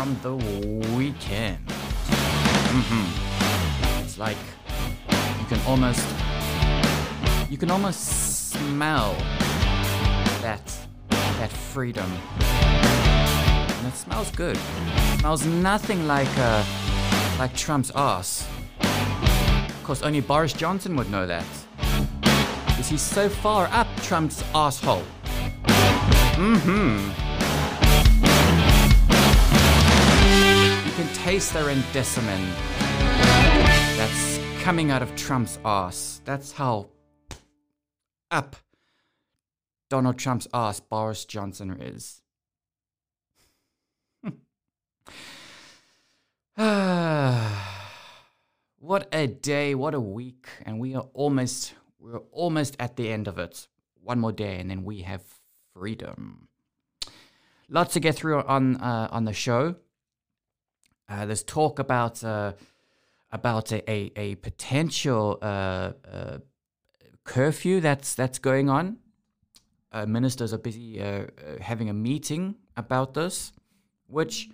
from the weekend. Mm-hmm. It's like you can almost you can almost smell that that freedom. And it smells good. It smells nothing like uh, like Trump's ass. Of course, only Boris Johnson would know that. Because he's so far up Trump's asshole. Mm-hmm. Taste the rendesiment that's coming out of Trump's ass. That's how up Donald Trump's ass Boris Johnson is. what a day, what a week, and we are almost we're almost at the end of it. One more day and then we have freedom. Lots to get through on uh, on the show. Uh, there's talk about uh, about a, a, a potential uh, uh, curfew that's that's going on. Uh, ministers are busy having a meeting about this, which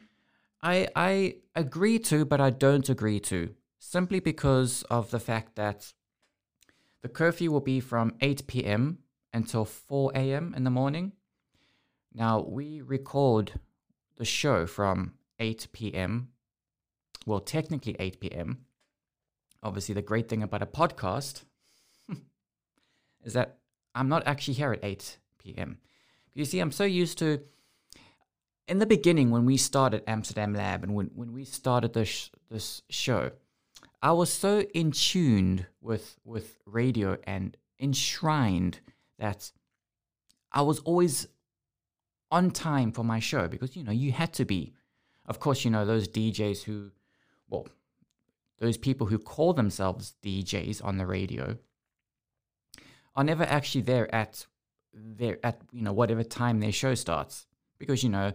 I I agree to, but I don't agree to, simply because of the fact that the curfew will be from 8 p.m. until 4 a.m. in the morning. Now, we record the show from 8 p.m. Well, technically 8 p.m. Obviously, the great thing about a podcast is that I'm not actually here at 8 p.m. You see, I'm so used to in the beginning when we started Amsterdam Lab and when, when we started this this show, I was so in tuned with with radio and enshrined that I was always on time for my show because you know you had to be. Of course, you know those DJs who, well, those people who call themselves DJs on the radio are never actually there at there at you know whatever time their show starts because you know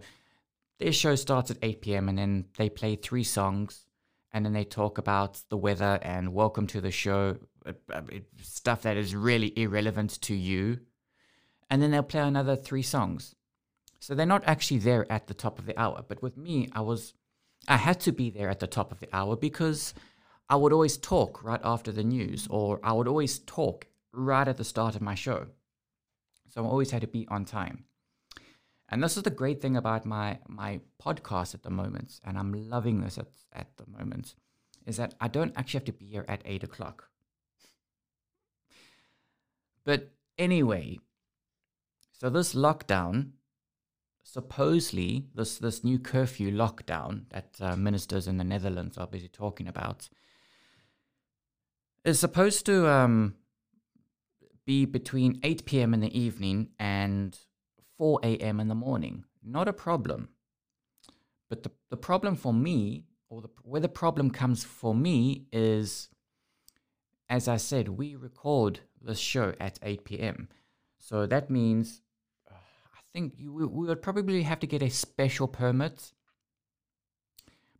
their show starts at 8 p.m. and then they play three songs and then they talk about the weather and welcome to the show, uh, uh, stuff that is really irrelevant to you. And then they'll play another three songs. So they're not actually there at the top of the hour. But with me, I was, I had to be there at the top of the hour because I would always talk right after the news, or I would always talk right at the start of my show. So I always had to be on time. And this is the great thing about my my podcast at the moment, and I'm loving this at, at the moment, is that I don't actually have to be here at eight o'clock. But anyway, so this lockdown, supposedly this this new curfew lockdown that uh, ministers in the Netherlands are busy talking about, is supposed to um, be between 8 p.m. in the evening and 4 a.m. in the morning. Not a problem. But the, the problem for me, or the, where the problem comes for me, is as I said, we record this show at 8 p.m. So that means think you, we would probably have to get a special permit.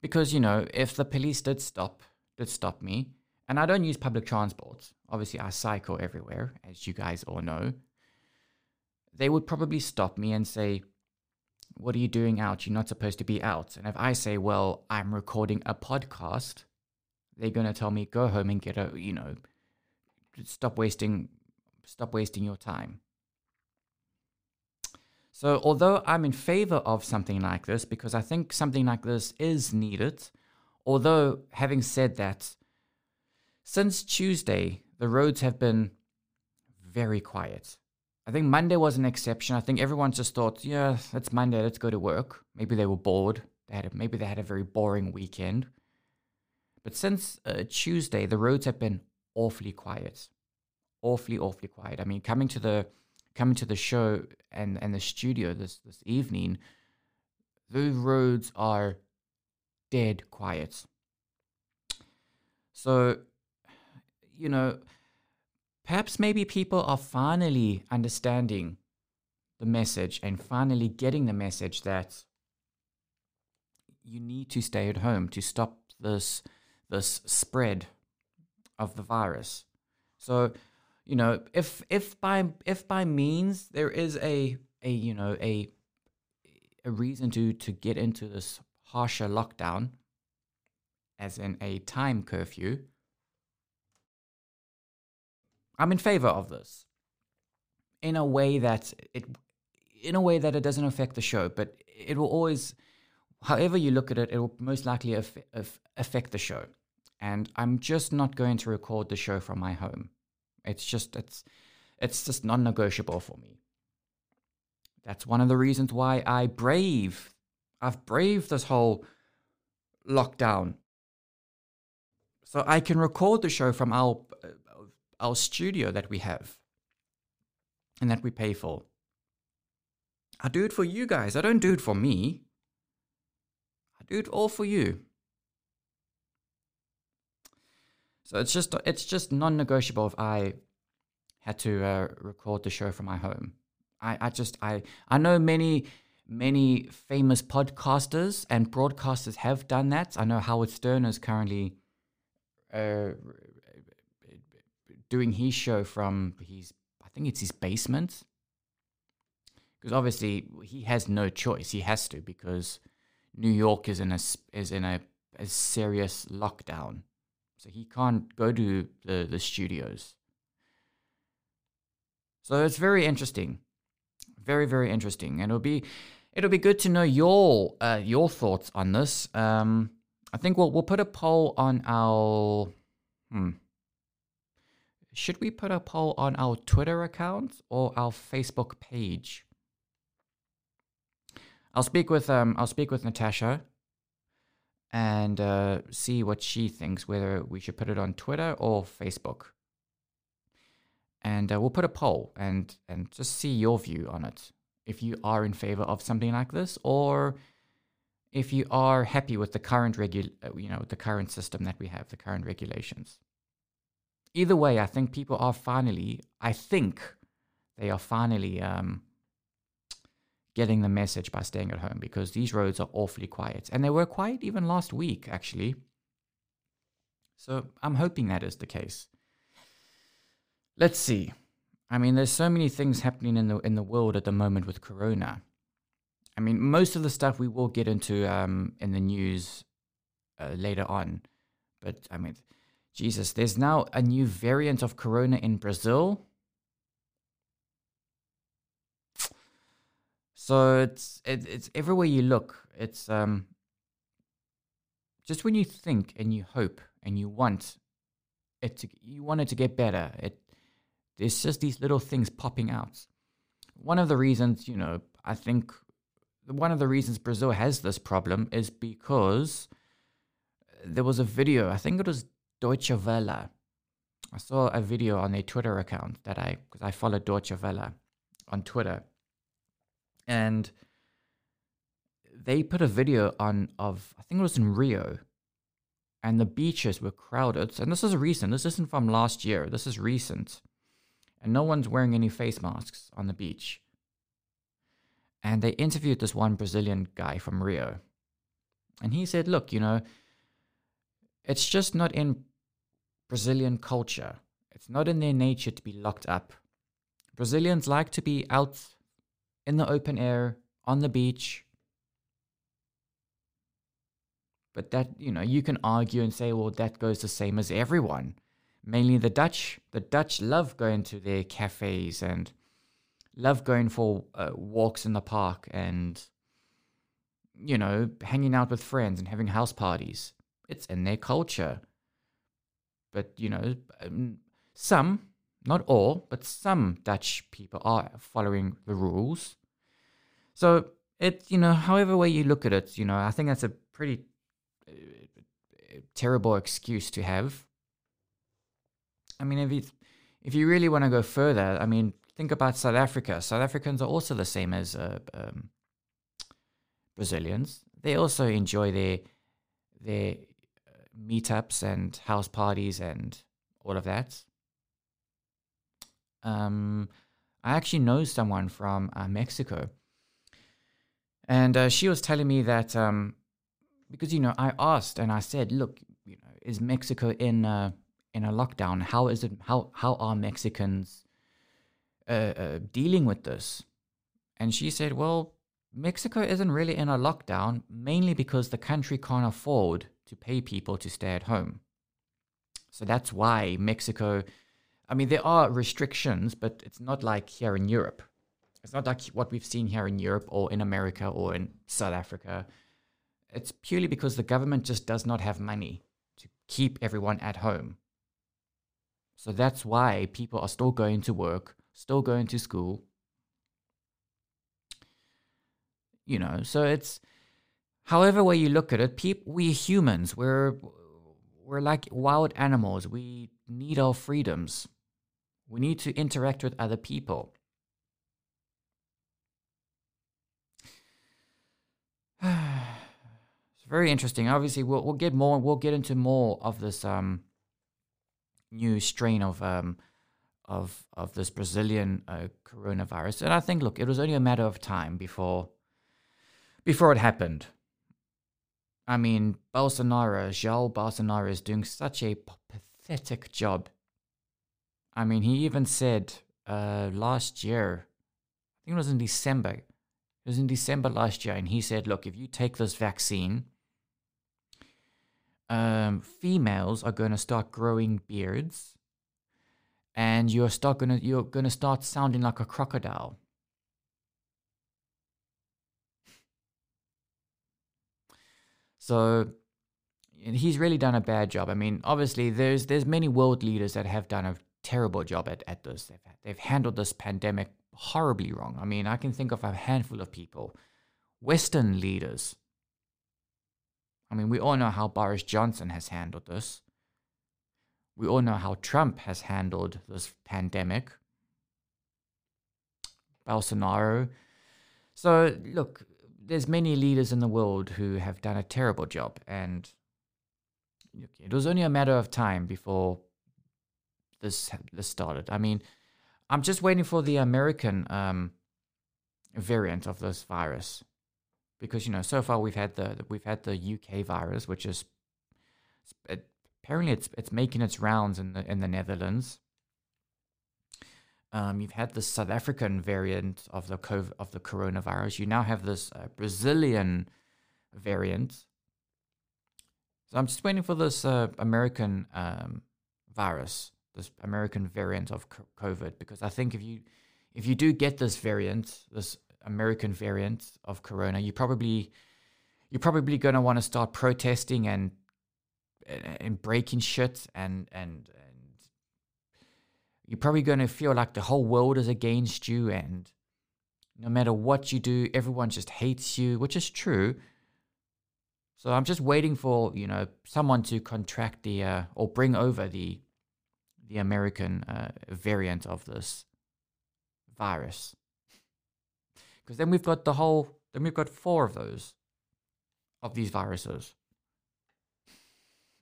Because, you know, if the police did stop, did stop me, and I don't use public transport. Obviously, I cycle everywhere, as you guys all know they would probably stop me and say, What are you doing out? You're not supposed to be out. And if I say, Well, I'm recording a podcast, they're going to tell me, Go home and get a, you know, stop wasting stop wasting your time. So, although I'm in favor of something like this because I think something like this is needed, although having said that, since Tuesday, the roads have been very quiet. I think Monday was an exception. I think everyone just thought, yeah, it's Monday, let's go to work. Maybe they were bored. They had a, maybe they had a very boring weekend. But since uh, Tuesday, the roads have been awfully quiet, awfully, awfully quiet. I mean, coming to the coming to the show and and the studio this this evening, the roads are dead quiet. So, you know, Perhaps maybe people are finally understanding the message and finally getting the message that you need to stay at home to stop this this spread of the virus. So, you know, if if by if by means there is a a you know a a reason to to get into this harsher lockdown, as in a time curfew, I'm in favor of this. In a way that it, in a way that it doesn't affect the show, but it will always, however you look at it, it will most likely aff- aff- affect the show. And I'm just not going to record the show from my home. It's just it's it's just non-negotiable for me. That's one of the reasons why I brave I've braved this whole lockdown. So I can record the show from our uh, our studio that we have and that we pay for. I do it for you guys. I don't do it for me. I do it all for you. So it's just it's just non-negotiable if I had to uh, record the show from my home. I, I just I I know many many famous podcasters and broadcasters have done that. I know Howard Stern is currently uh, doing his show from his I think it's his basement because obviously he has no choice. He has to because New York is in a is in a, a serious lockdown, so he can't go to the the studios. So it's very interesting, very very interesting, and it'll be it'll be good to know your uh, your thoughts on this. Um, I think we'll we'll put a poll on our hmm. Should we put a poll on our Twitter account or our Facebook page? I'll speak with um I'll speak with Natasha and uh, see what she thinks whether we should put it on Twitter or Facebook. And uh, we'll put a poll and and just see your view on it. If you are in favor of something like this, or if you are happy with the current regu- uh, you know, the current system that we have, the current regulations. Either way, I think people are finally, I think they are finally um, getting the message by staying at home because these roads are awfully quiet. And they were quiet even last week, actually. So I'm hoping that is the case. Let's see. I mean, there's so many things happening in the in the world at the moment with Corona. I mean, most of the stuff we will get into um, in the news uh, later on, but I mean, Jesus, there's now a new variant of Corona in Brazil. So it's it, it's everywhere you look. It's um just when you think and you hope and you want it to you want it to get better. It there's just these little things popping out. One of the reasons, you know, I think one of the reasons Brazil has this problem is because there was a video, I think it was Deutsche Welle. I saw a video on their Twitter account that I, because I follow Deutsche Welle on Twitter. And they put a video on of, I think it was in Rio, and the beaches were crowded. And this is recent, this isn't from last year, this is recent and no one's wearing any face masks on the beach. And they interviewed this one Brazilian guy from Rio. And he said, Look, you know, it's just not in Brazilian culture. It's not in their nature to be locked up. Brazilians like to be out in the open air, on the beach. But that, you know, you can argue and say, well, that goes the same as everyone mainly the Dutch. The Dutch love going to their cafes and love going for uh, walks in the park and you know hanging out with friends and having house parties. It's in their culture. But you know, um, some, not all, but some Dutch people are following the rules. So it, you know, however way you look at it, you know, I think that's a pretty uh, terrible excuse to have I mean, if you if you really want to go further, I mean, think about South Africa. South Africans are also the same as uh, um, Brazilians. They also enjoy their their uh, meetups and house parties and all of that. Um, I actually know someone from uh, Mexico, and uh, she was telling me that um, because you know I asked and I said, look, you know, is Mexico in uh, in a lockdown? How is it? How how are Mexicans uh, uh, dealing with this? And she said, well, Mexico isn't really in a lockdown, mainly because the country can't afford to pay people to stay at home. So that's why Mexico, I mean, there are restrictions, but it's not like here in Europe. It's not like what we've seen here in Europe or in America or in South Africa. It's purely because the government just does not have money to keep everyone at home. So that's why people are still going to work, still going to school. You know, so it's however way you look at it, people we humans, we're we're like wild animals. We need our freedoms. We need to interact with other people. it's very interesting. Obviously, we'll we'll get more. We'll get into more of this um new strain of um of of this Brazilian uh, coronavirus, and I think look, it was only a matter of time before before it happened. I mean, Bolsonaro, Jair Bolsonaro is doing such a pathetic job. I mean, he even said uh, last year, I think it was in December, it was in December last year, and he said, look, if you take this vaccine, um, females are going to start growing beards, and you're start gonna you're gonna start sounding like a crocodile. So he's really done a bad job. I mean, obviously, there's there's many world leaders that have done a terrible job at, at this. They've, they've handled this pandemic horribly wrong. I mean, I can think of a handful of people, Western leaders. I mean, we all know how Boris Johnson has handled this. We all know how Trump has handled this pandemic. Bolsonaro. So, look, there's many leaders in the world who have done a terrible job, and it was only a matter of time before this this started. I mean, I'm just waiting for the American um, variant of this virus, because you know so far we've had the we've had the UK virus, which is it, apparently it's it's making its rounds in the in the Netherlands. Um, you've had the South African variant of the COVID, of the coronavirus. You now have this uh, Brazilian variant. So I'm just waiting for this uh, American um, virus, this American variant of COVID, because I think if you if you do get this variant, this American variant of corona, you probably you're probably going to want to start protesting and and breaking shit and and you're probably going to feel like the whole world is against you and no matter what you do, everyone just hates you, which is true. So I'm just waiting for, you know, someone to contract the uh, or bring over the the American uh, variant of this virus. Because then we've got the whole, then we've got four of those, of these viruses.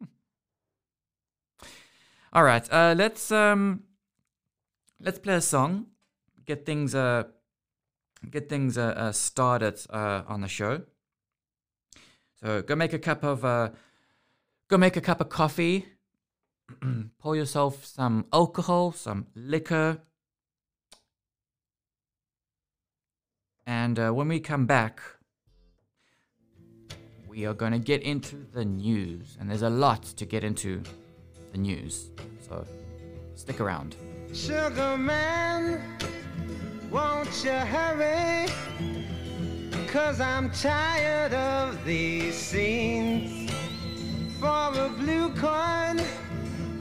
All right, uh, let's um, let's play a song, get things uh, get things uh, uh started uh, on the show. So go make a cup of uh, go make a cup of coffee. pour yourself some alcohol, some liquor, and uh, when we come back, we are going to get into the news, and there's a lot to get into the news. So stick around. Sugar man, won't you hurry? Cause I'm tired of these scenes. For a blue coin,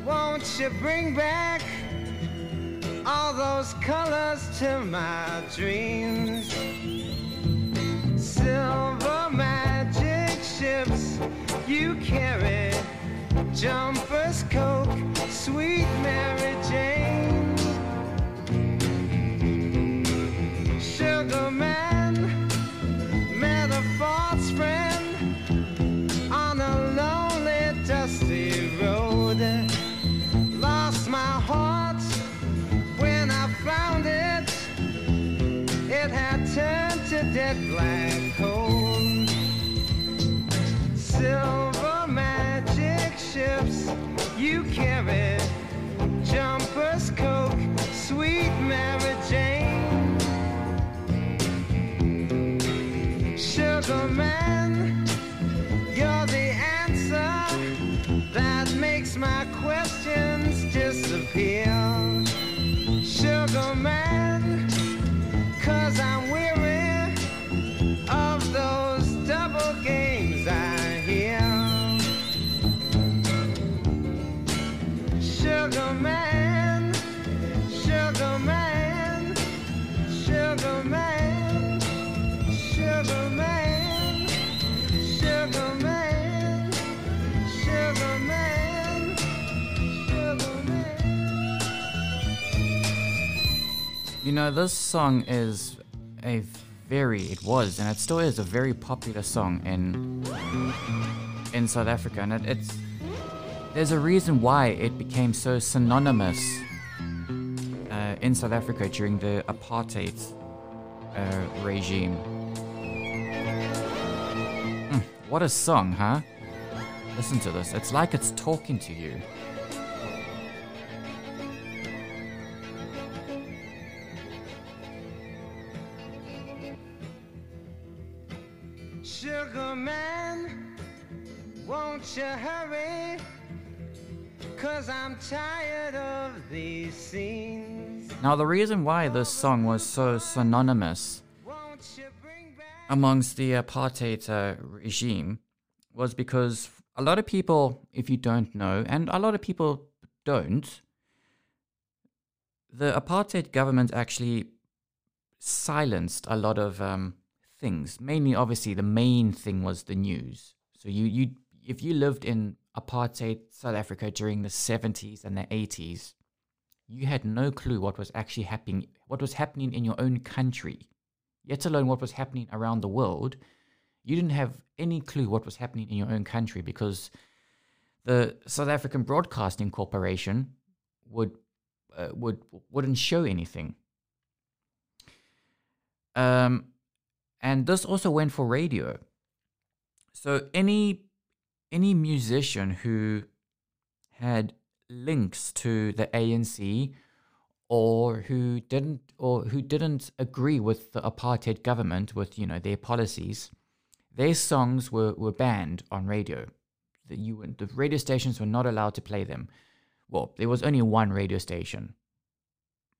won't you bring back all those colors to my dreams? Silver magic ships you carry, jumpers, coke, sweet Mary Jane. sugar man you carry jumpers, coke, sweet Mary Jane, sugar man. You know, this song is a very, it was, and it still is a very popular song in in South Africa, and it, it's there's a reason why it became so synonymous uh, in South Africa during the apartheid uh, regime. Mm, what a song, huh? Listen to this. It's like it's talking to you. Now, the reason why this song was so synonymous amongst the apartheid uh, regime was because a lot of people, if you don't know, and a lot of people don't, the apartheid government actually silenced a lot of um, things. Mainly, obviously, the main thing was the news. So you, you, if you lived in apartheid South Africa during the 70s and the 80s, you had no clue what was actually happening, what was happening in your own country yet alone what was happening around the world, you didn't have any clue what was happening in your own country because the South African Broadcasting Corporation would uh, would wouldn't show anything. Um, and this also went for radio. So any any musician who had links to the ANC or who didn't or who didn't agree with the apartheid government with you know their policies their songs were, were banned on radio. The, you, the radio stations were not allowed to play them. Well there was only one radio station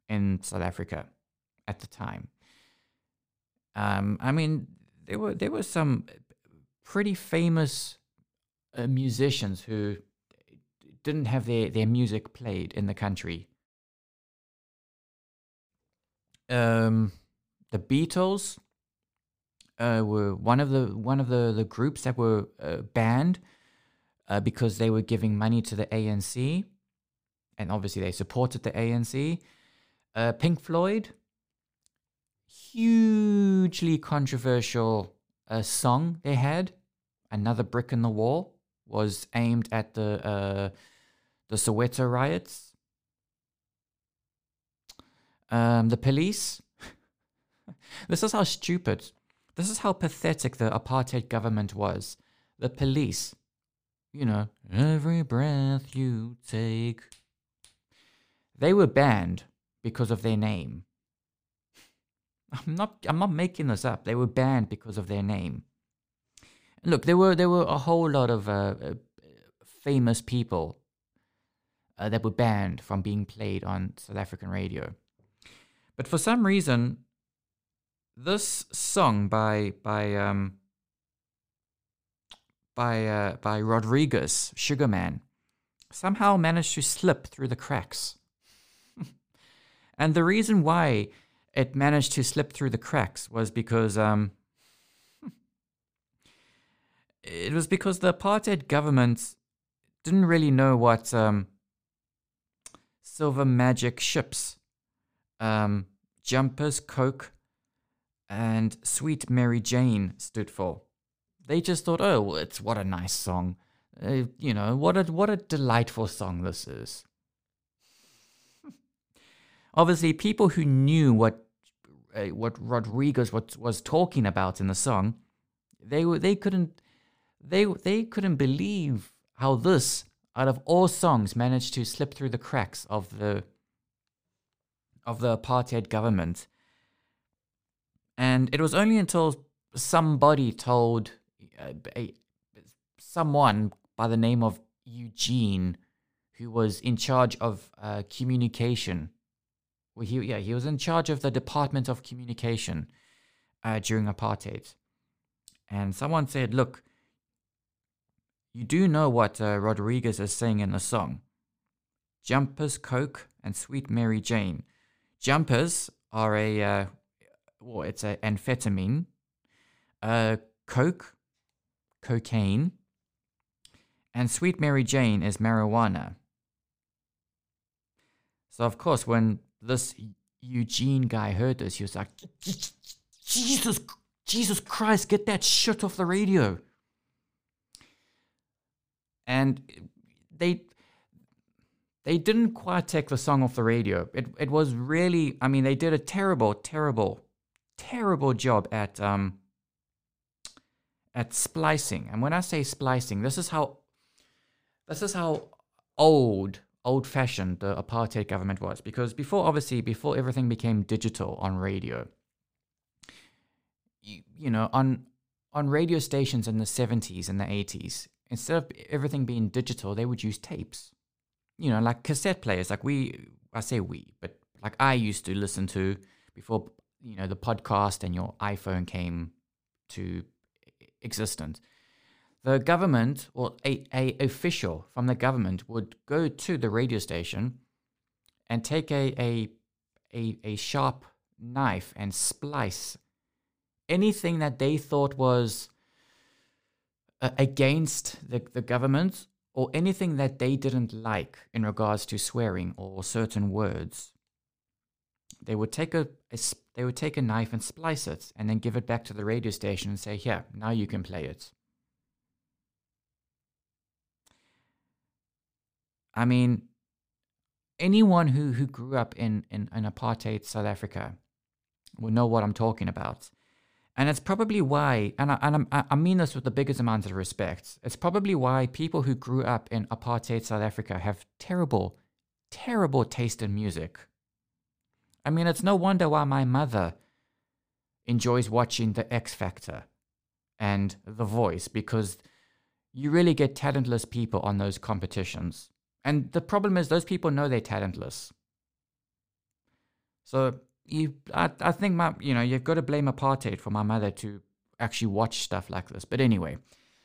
in south africa at the time. Um, i mean there were there were some pretty famous uh, musicians who didn't have their, their music played in the country um, the Beatles uh, were one of the one of the, the groups that were uh, banned uh, because they were giving money to the ANC, and obviously they supported the ANC. Uh, Pink Floyd, hugely controversial uh, song they had, another brick in the wall, was aimed at the uh, the Soweto riots um, the police. this is how stupid, this is how pathetic the apartheid government was. The police, you know, every breath you take. They were banned because of their name. I'm not. I'm not making this up. They were banned because of their name. Look, there were there were a whole lot of uh, uh, famous people uh, that were banned from being played on South African radio. But for some reason, this song by by um by uh, by Rodriguez, Sugarman, somehow managed to slip through the cracks. and the reason why it managed to slip through the cracks was because um it was because the apartheid government didn't really know what um silver magic ships um, Jumpers, Coke, and Sweet Mary Jane stood for. They just thought, oh, well, it's what a nice song. Uh, you know, what a what a delightful song this is. Obviously, people who knew what uh, what Rodriguez was, was talking about in the song, they were they couldn't they they couldn't believe how this out of all songs managed to slip through the cracks of the of the apartheid government. And it was only until somebody told uh, a, someone by the name of Eugene who was in charge of uh, communication. Well, he yeah he was in charge of the Department of Communication uh, during apartheid, and someone said, "Look, you do know what uh, Rodriguez is saying in the song." Jumpers, Coke, and Sweet Mary Jane. Jumpers are a, uh, well, it's an amphetamine. Uh, Coke, cocaine, and Sweet Mary Jane is marijuana. So of course, when this Eugene guy heard this, he was like, "Jesus, Jesus Christ, get that shit off the radio!" And they they didn't quite take the song off the radio. It it was really, I mean, they did a terrible, terrible, terrible job at um at splicing. And when I say splicing, this is how this is how old old fashioned the apartheid government was because before obviously before everything became digital on radio you, you know on on radio stations in the 70s and the 80s instead of everything being digital they would use tapes you know, like cassette players, like we, I say we, but like I used to listen to before, you know, the podcast and your iPhone came to existence. The government or a, a official from the government would go to the radio station and take a, a, a, a sharp knife and splice anything that they thought was uh, against the, the government or anything that they didn't like in regards to swearing or certain words, they would take a, a, they would take a knife and splice it and then give it back to the radio station and say, "Here, now you can play it." I mean, anyone who, who grew up in, in, in apartheid South Africa will know what I'm talking about. And it's probably why, and I, and I, mean this with the biggest amount of respect, it's probably why people who grew up in apartheid South Africa have terrible, terrible taste in music. I mean, it's no wonder why my mother enjoys watching The X Factor and The Voice because you really get talentless people on those competitions. And the problem is, those people know they're talentless. So you I, I think my you know you've got to blame apartheid for my mother to actually watch stuff like this. But anyway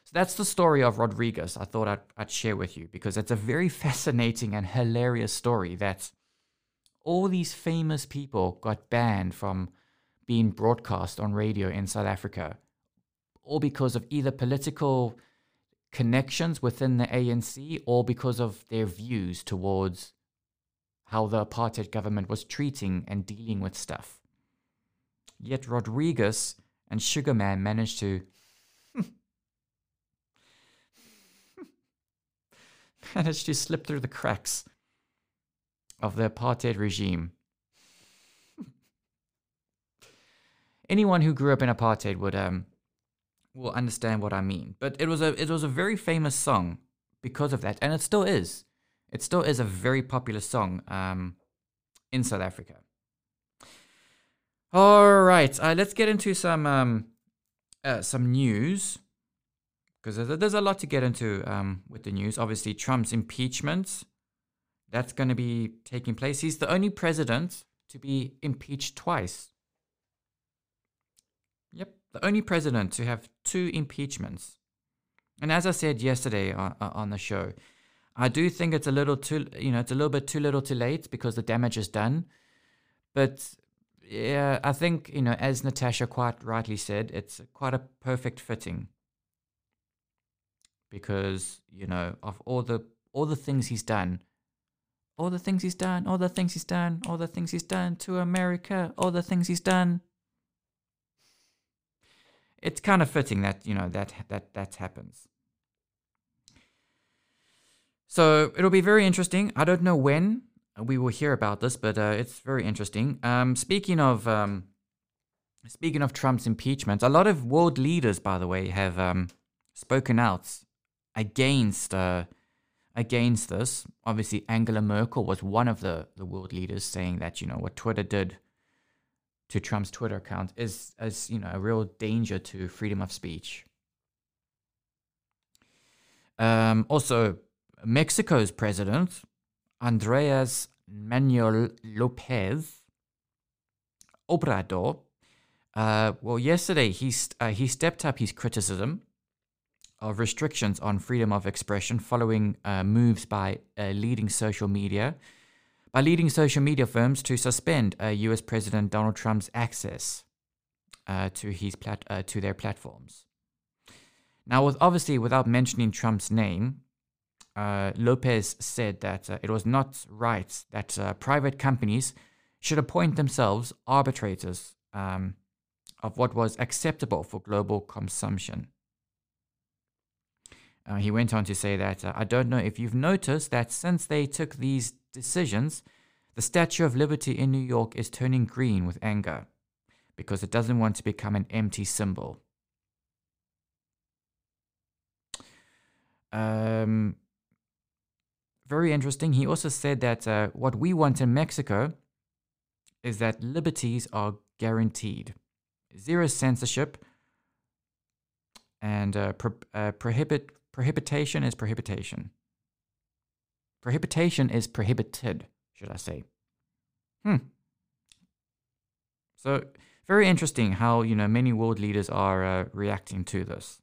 so that's the story of rodriguez i thought I'd, I'd share with you because it's a very fascinating and hilarious story that all these famous people got banned from being broadcast on radio in south africa all because of either political connections within the anc or because of their views towards how the apartheid government was treating and dealing with stuff. Yet Rodriguez and Sugarman managed to managed to slip through the cracks of the apartheid regime. Anyone who grew up in apartheid would um will understand what I mean. But it was a it was a very famous song because of that, and it still is. It still is a very popular song um, in South Africa. All right, uh, let's get into some um, uh, some news because there's, there's, a lot to get into um, with the news. Obviously, Trump's impeachment that's going to be taking place. He's the only president to be impeached twice. Yep, the only president to have two impeachments. And as I said yesterday on, on the show, I do think it's a little too, you know, it's a little bit too little too late because the damage is done. But yeah, I think, you know, as Natasha quite rightly said, it's quite a perfect fitting. Because, you know, of all the all the things he's done, all the things he's done, all the things he's done, all the things he's done to America, all the things he's done. It's kind of fitting that, you know, that that that happens. So it'll be very interesting. I don't know when we will hear about this, but uh, it's very interesting. Um, speaking of um, speaking of Trump's impeachment, a lot of world leaders, by the way, have um, spoken out against uh, against this. Obviously, Angela Merkel was one of the the world leaders saying that you know what Twitter did to Trump's Twitter account is as you know a real danger to freedom of speech. Um, also, Mexico's president, Andreas Manuel Lopez Obrador, uh, well, yesterday he, st- uh, he stepped up his criticism of restrictions on freedom of expression following uh, moves by uh, leading social media by leading social media firms to suspend uh, U.S. President Donald Trump's access uh, to his plat- uh, to their platforms. Now, with obviously without mentioning Trump's name, uh, Lopez said that it was not right that private companies should appoint themselves arbitrators um, of what was acceptable for global consumption. Uh, he went on to say that uh, I don't know if you've noticed that since they took these decisions, the Statue of Liberty in New York is turning green with anger because it doesn't want to become an empty symbol. Um, very interesting. He also said that uh, what we want in Mexico is that liberties are guaranteed, zero censorship, and uh, pro- uh, prohibit Prohibition is prohibition. Prohibition is prohibited, should I say. Hmm. So, very interesting how, you know, many world leaders are uh, reacting to this.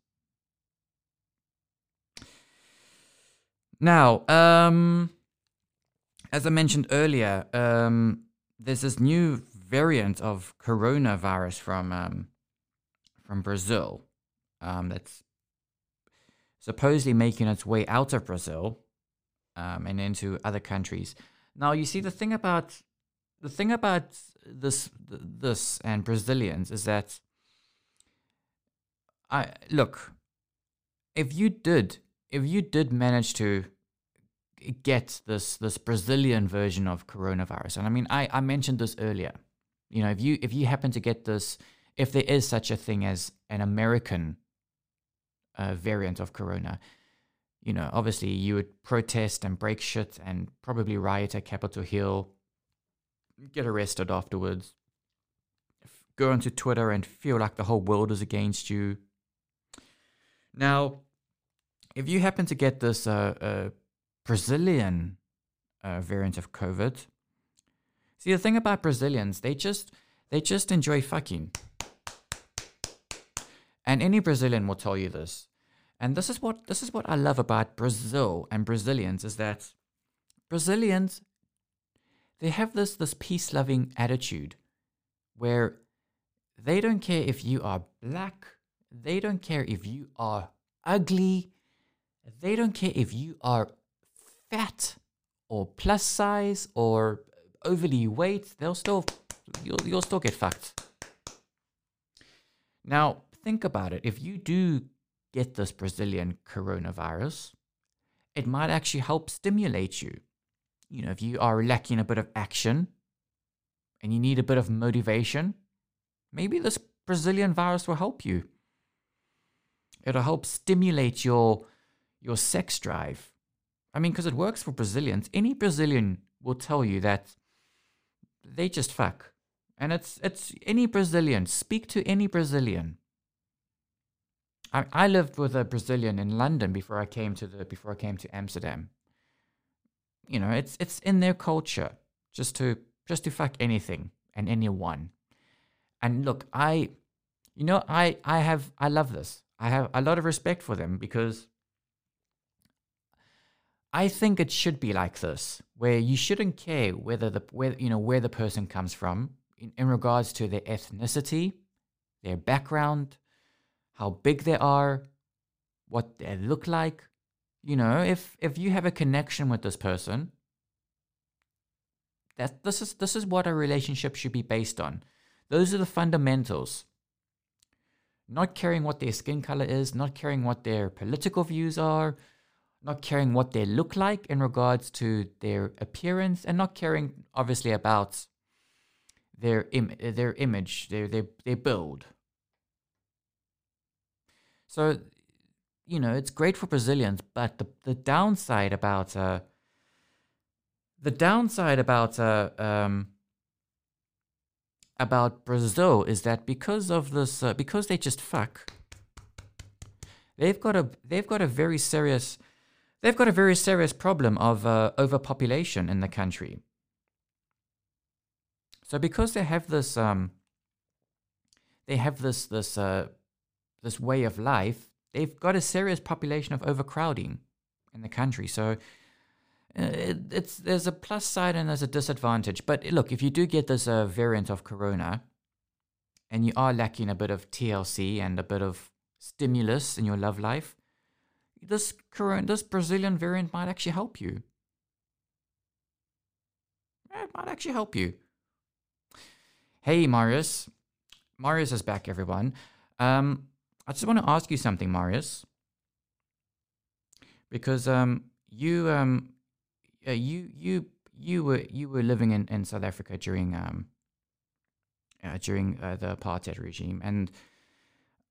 Now, um, as I mentioned earlier, um, there's this new variant of coronavirus from um, from Brazil um, that's supposedly making its way out of Brazil um, and into other countries. Now, you see, the thing about the thing about this this and Brazilians is that I look if you did if you did manage to get this this Brazilian version of coronavirus, and I mean I, I mentioned this earlier. You know, if you if you happen to get this, if there is such a thing as an American uh, variant of corona. You know, obviously you would protest and break shit and probably riot at Capitol Hill, get arrested afterwards, go onto Twitter and feel like the whole world is against you. Now, if you happen to get this uh, uh, Brazilian uh, variant of COVID, see the thing about Brazilians, they just they just enjoy fucking. And any Brazilian will tell you this. And this is what this is what I love about Brazil and Brazilians is that Brazilians they have this this peace-loving attitude where they don't care if you are black, they don't care if you are ugly, they don't care if you are fat or plus size or overly weight, they'll still you'll, you'll still get fucked. Now, think about it. If you do get this Brazilian coronavirus, it might actually help stimulate you. You know, if you are lacking a bit of action and you need a bit of motivation, maybe this Brazilian virus will help you. It'll help stimulate your your sex drive. I mean, because it works for Brazilians. Any Brazilian will tell you that they just fuck. And it's it's any Brazilian. Speak to any Brazilian. I, I lived with a Brazilian in London before I came to the before I came to Amsterdam. You know, it's it's in their culture just to just to fuck anything and anyone. And look, I you know, I I have I love this. I have a lot of respect for them because I think it should be like this, where you shouldn't care whether the where you know where the person comes from in, in regards to their ethnicity, their background, how big they are, what they look like. You know, if if you have a connection with this person, that this is this is what a relationship should be based on. Those are the fundamentals. Not caring what their skin color is, not caring what their political views are, not caring what they look like in regards to their appearance, and not caring obviously about their Im- their image, their their their build. So, you know, it's great for Brazilians, but the, the downside about uh, the downside about uh, um, about Brazil is that because of this, uh, because they just fuck, they've got a they've got a very serious they've got a very serious problem of uh, overpopulation in the country. So because they have this, um, they have this this uh, this way of life, they've got a serious population of overcrowding in the country. So uh, it, it's there's a plus side and there's a disadvantage. But look, if you do get this uh, variant of corona, and you are lacking a bit of TLC and a bit of stimulus in your love life, this current this Brazilian variant might actually help you. It might actually help you. Hey, Marius. Marius is back, everyone. Um, I just want to ask you something, Marius, because um, you um, uh, you you you were you were living in, in South Africa during um uh, during uh, the apartheid regime, and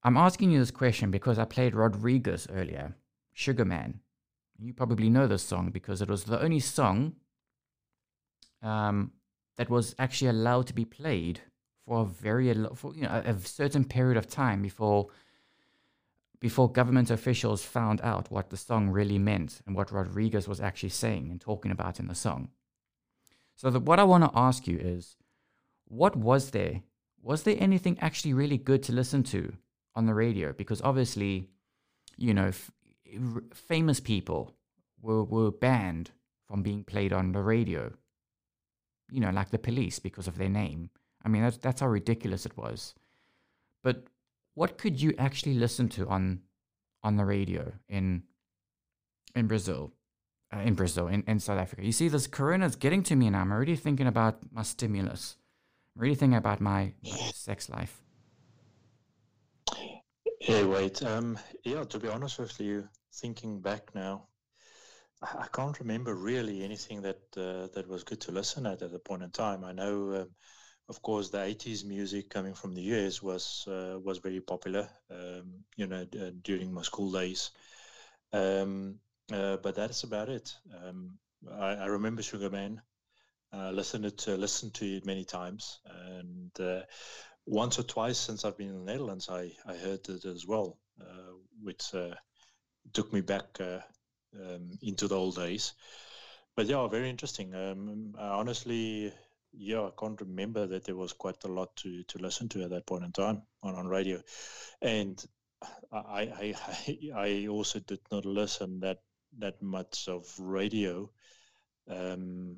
I'm asking you this question because I played Rodriguez earlier, Sugar Man. You probably know this song because it was the only song um, that was actually allowed to be played for a very for you know a, certain period of time before before government officials found out what the song really meant and what Rodriguez was actually saying and talking about in the song. So, the, what I want to ask you is what was there? Was there anything actually really good to listen to on the radio? Because obviously, you know, f- famous people were, were banned from being played on the radio, you know, like the police because of their name. I mean, that's, that's how ridiculous it was. But what could you actually listen to on on the radio in in Brazil, uh, in Brazil, in, in South Africa? You see, this corona is getting to me, and I'm already thinking about my stimulus. I'm already thinking about my, my sex life. Hey, Wade. Um, yeah, to be honest with you, thinking back now, I, I can't remember really anything that uh, that was good to listen at at the point in time. I know. Um, of course, the 80s music coming from the US was uh, was very popular, um, you know, uh, during my school days. Um, uh, but that's about it. Um, I, I, remember Sugar Man. Uh, listened to listened to it many times, and uh, once or twice since I've been in the Netherlands, I, I heard it as well, uh, which took me back um, into the old days. But yeah, very interesting. Um, honestly, yeah, I can't remember that there was quite a lot to, to listen to at that point in time on, on radio. And I, I, I also did not listen that, that much of radio um,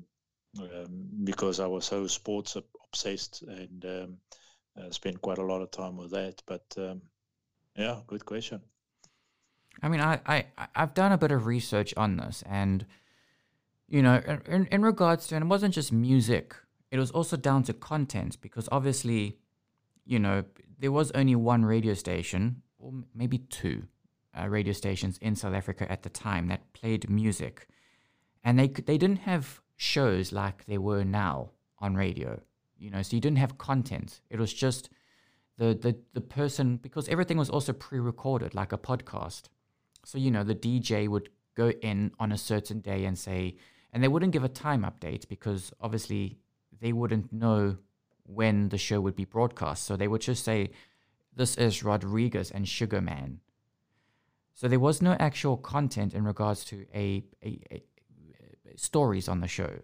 um, because I was so sports obsessed and um, uh, spent quite a lot of time with that. But um, yeah, good question. I mean, I, I, I've done a bit of research on this and, you know, in, in regards to, and it wasn't just music it was also down to content because obviously, you know, there was only one radio station, or maybe two uh, radio stations in South Africa at the time that played music. And they, they didn't have shows like they were now on radio, you know, so you didn't have content. It was just the, the, the person, because everything was also pre recorded like a podcast. So, you know, the DJ would go in on a certain day and say, and they wouldn't give a time update because obviously they wouldn't know when the show would be broadcast. So they would just say, This is Rodriguez and Sugar Man. So there was no actual content in regards to a, a, a, a stories on the show.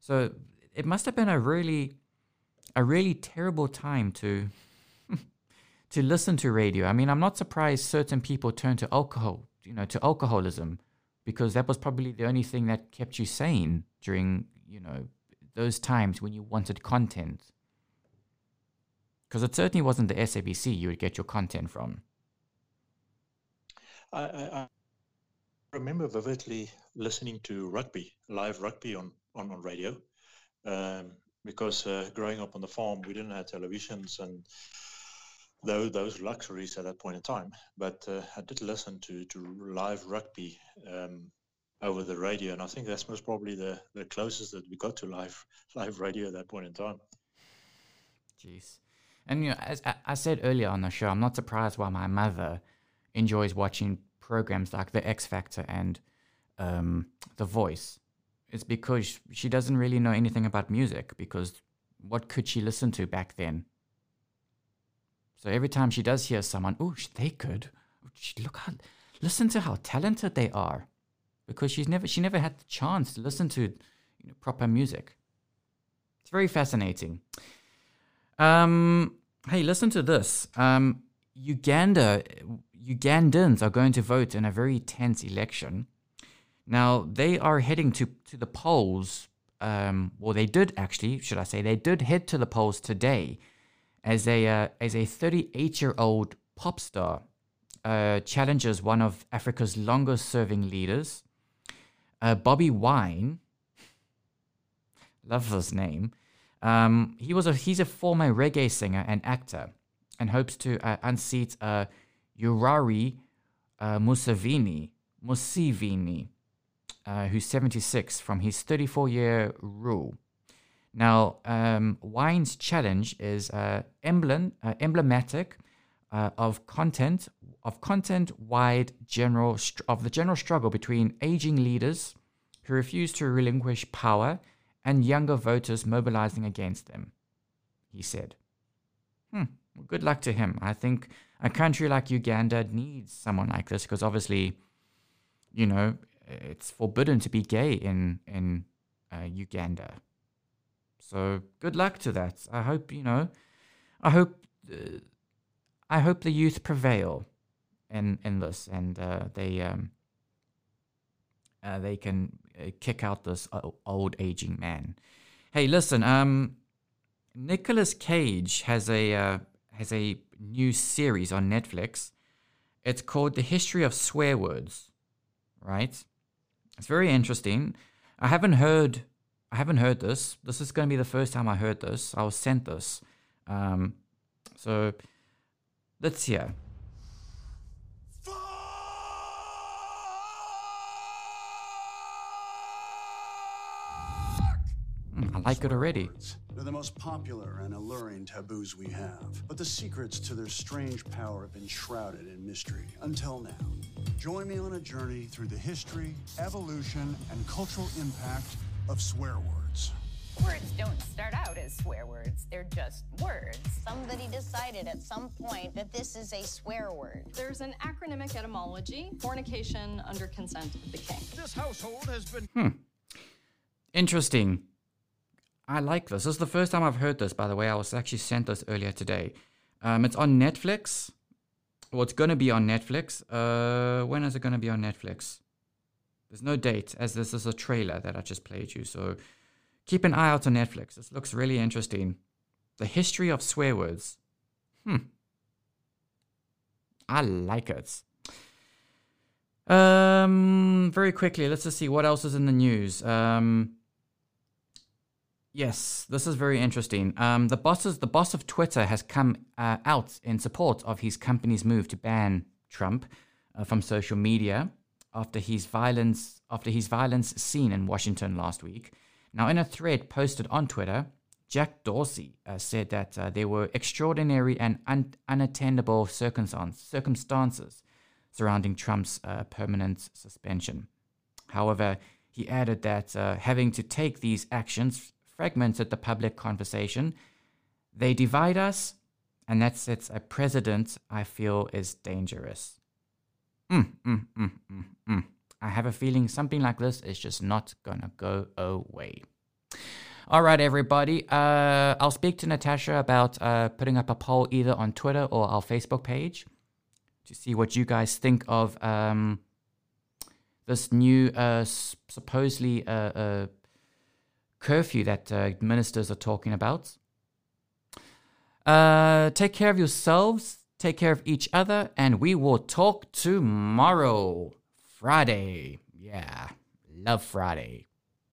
So it must have been a really a really terrible time to to listen to radio. I mean, I'm not surprised certain people turn to alcohol, you know, to alcoholism because that was probably the only thing that kept you sane during, you know, those times when you wanted content? Because it certainly wasn't the SABC you would get your content from. I, I, remember vividly listening to rugby, live rugby on, on, on radio, um, because uh, growing up on the farm, we didn't have televisions and those, those luxuries at that point in time. But uh, I did listen to, to live rugby um, over the radio, and I think that's most probably the, the closest that we got to live live radio at that point in time. Jeez, and you know, as I said earlier on the show, I'm not surprised why my mother enjoys watching programs like The X Factor and um, The Voice. It's because she doesn't really know anything about music. Because what could she listen to back then? So every time she does hear someone, oh, they could. Look how, listen to how talented they are because she's never she never had the chance to listen to you know, proper music. It's very fascinating. Um, hey, listen to this. Um, Uganda, Ugandans are going to vote in a very tense election. Now they are heading to to the polls. Um, well, they did actually, should I say, they did head to the polls today, as a uh, as a 38 year old pop star uh, challenges one of Africa's longest serving leaders, uh, Bobi Wine. Love his name. Um, he was a he's a former reggae singer and actor, and hopes to uh, unseat uh, Yoweri uh, Museveni, who's 76 from his 34 year rule. Now, um, Wine's challenge is uh, emblem, uh, emblematic uh, of content of content-wide general str- of the general struggle between aging leaders who refuse to relinquish power and younger voters mobilizing against them. He said, "Hmm. Well, good luck to him. I think a country like Uganda needs someone like this because obviously, you know, it's forbidden to be gay in in uh, Uganda." So good luck to that. I hope you know. I hope. Uh, I hope the youth prevail in in this, and uh, they um, uh, they can uh, kick out this old aging man. Hey, listen. Um, Nicolas Cage has a uh, has a new series on Netflix. It's called The History of Swear Words. Right. It's very interesting. I haven't heard I haven't heard this. This is going to be the first time I heard this. I was sent this. Um, so let's hear. Mm, I like it already. They're the most popular and alluring taboos we have. But the secrets to their strange power have been shrouded in mystery until now. Join me on a journey through the history, evolution, and cultural impact of swear words. Words don't start out as swear words, they're just words. Somebody decided at some point that this is a swear word. There's an acronymic etymology fornication under consent of the king. This household has been Hmm. Interesting. I like this. This is the first time I've heard this, by the way. I was actually sent this earlier today. Um, it's on Netflix. Well, it's going to be on Netflix. Uh, when is it going to be on Netflix? There's no date, as this is a trailer that I just played you. So keep an eye out on Netflix. This looks really interesting. The history of swear words. Hmm. I like it. Um, very quickly, let's just see what else is in the news. Um, yes, this is very interesting. Um, the bosses, the boss of Twitter, has come uh, out in support of his company's move to ban Trump uh, from social media after his violence after his violence seen in Washington last week. Now, in a thread posted on Twitter, Jack Dorsey uh, said that uh, there were extraordinary and un- unattendable circumstance- circumstances surrounding Trump's uh, permanent suspension. However, he added that uh, having to take these actions fragmented the public conversation. They divide us, and that sets a precedent I feel is dangerous. Mm, mm, mm, mm, mm. I have a feeling something like this is just not gonna go away. All right, everybody. Uh, I'll speak to Natasha about uh, putting up a poll either on Twitter or our Facebook page to see what you guys think of um, this new, uh, supposedly uh, uh, curfew that uh, ministers are talking about. Take care of yourselves, take care of each other, and we will talk tomorrow, Friday. Yeah, love Friday.